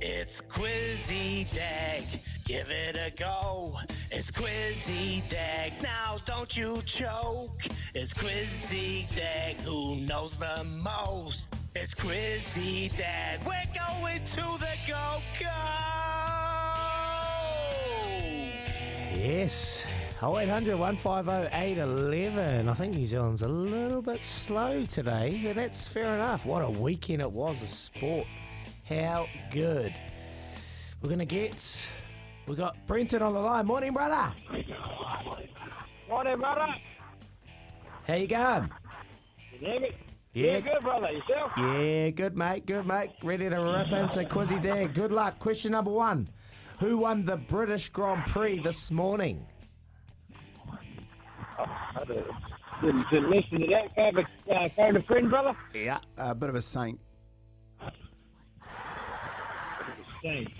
It's Quizzy Dag, give it a go. It's Quizzy Dag, now don't you choke. It's Quizzy Dag, who knows the most? It's Quizzy Dag, we're going to the Go Go! Yes. 0800 150 811. I think New Zealand's a little bit slow today, but that's fair enough. What a weekend it was of sport. How good. We're going to get. We got Brenton on the line. Morning, brother. Morning, brother. How you going? You hear me? Yeah. good, brother. Yourself? Yeah, good, mate. Good, mate. Ready to rip into Quizzy Dag. Good luck. Question number one Who won the British Grand Prix this morning? I didn't, didn't listen to that. Favorite, uh, favorite friend, brother? Yeah. A bit of a saint. Saints.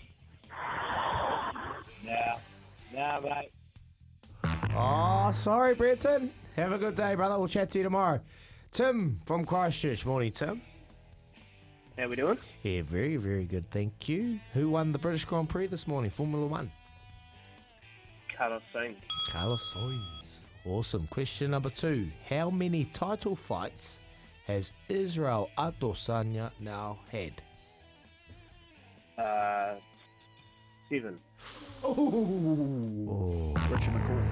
Now, now, mate. Oh, sorry, Brenton. Have a good day, brother. We'll chat to you tomorrow. Tim from Christchurch. Morning, Tim. How we doing? Yeah, very, very good. Thank you. Who won the British Grand Prix this morning? Formula One. Carlos Sainz. Carlos Sainz. Awesome. Question number two. How many title fights has Israel Adesanya now had? Uh, seven. Oh, Richard McCaw.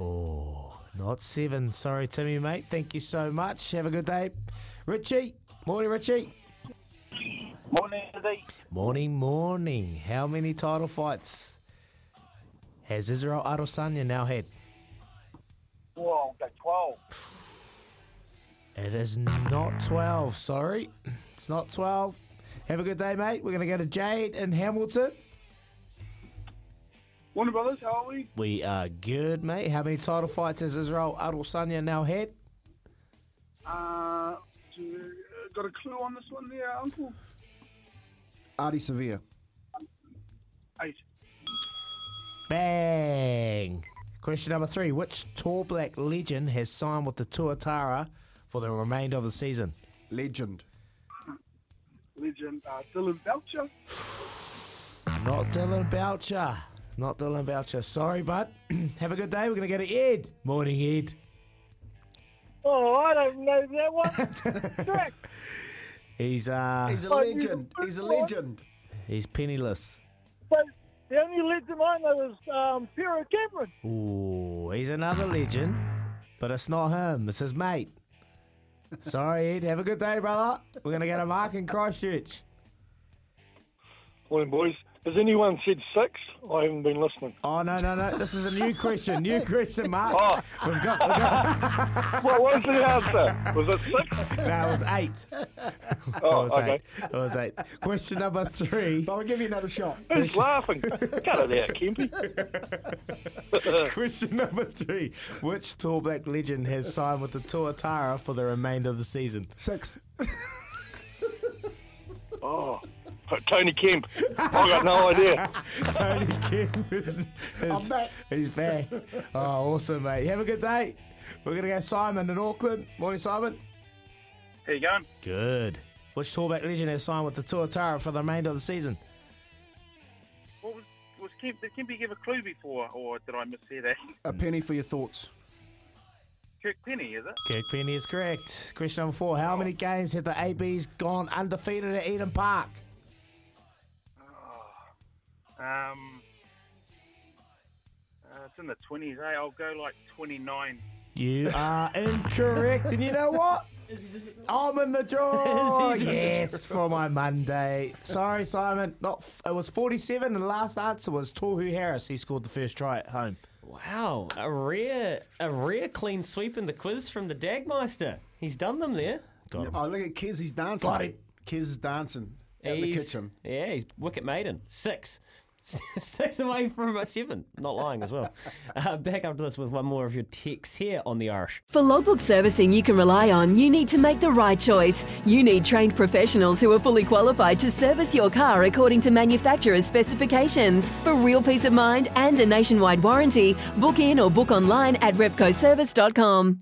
oh, not seven. Sorry, Timmy, mate. Thank you so much. Have a good day. Richie. Morning, Richie. Morning, Andy. Morning, morning. How many title fights has Israel Adesanya now had? Whoa, got 12. It is not 12, sorry. It's not 12. Have a good day, mate. We're going to go to Jade in Hamilton. Morning, brothers. How are we? We are good, mate. How many title fights has Israel Adesanya now had? Uh, uh, got a clue on this one there, Uncle? Artie Sevilla. Eight. Bang! Question number three. Which tall black legend has signed with the Tuatara for the remainder of the season? Legend. Legend uh, Dylan Belcher. Not Dillon Boucher. Not Dillon Boucher. Sorry, bud. Have a good day. We're going to go to Ed. Morning, Ed. Oh, I don't know that one. He's uh He's a he's a legend. He's a legend. he's penniless. But the only legend I know is um, Pero Cameron. Ooh, he's another legend, but it's not him. It's his mate. Sorry, Ed. Have a good day, brother. We're gonna get a Mark in Christchurch. Morning, boys. Has anyone said six? I haven't been listening. Oh no no no! This is a new question. New question, Mark. Oh. We've got. We've got What was the answer? Was it six? no, it was eight. Oh, it was okay. eight. It was eight. Question number three. But I'll give you another shot. Who's laughing? Cut it out, Kempy. Question number three. Which Tall Black legend has signed with the Tuatara for the remainder of the season? Six. Oh, Tony Kemp. I got no idea. Tony Kemp is, is I'm back. He's back. Oh, awesome, mate. Have a good day. We're gonna go Simon in Auckland. Morning, Simon. How you going? Good. Which Tall Black legend has signed with the Tuatara for the remainder of the season? What was was Kemp? Did Kempy give a clue before, or did I mishear that? A penny for your thoughts. Kirk Penney, is it? Kirk Penney is correct. Question number four. How many games have the ABs gone undefeated at Eden Park? Um, uh, it's in the twenties. Hey, I'll go like twenty-nine. You are incorrect. and you know what? I'm in the draw. He's in the yes, for my Monday. Sorry, Simon. Not. F- it was 47, and the last answer was Tohu Harris. He scored the first try at home. Wow, a rare, a rare clean sweep in the quiz from the Dagmeister. He's done them there. Got him. Oh, look at Kez. He's dancing. Got him. Kez is dancing in the He's- kitchen. Yeah, he's wicket maiden. Six. Six away from a seven. Not lying as well. Uh, back up to this with one more of your texts here on the Irish. For logbook servicing you can rely on, you need to make the right choice. You need trained professionals who are fully qualified to service your car according to manufacturer's specifications. For real peace of mind and a nationwide warranty, book in or book online at repcoservice.com.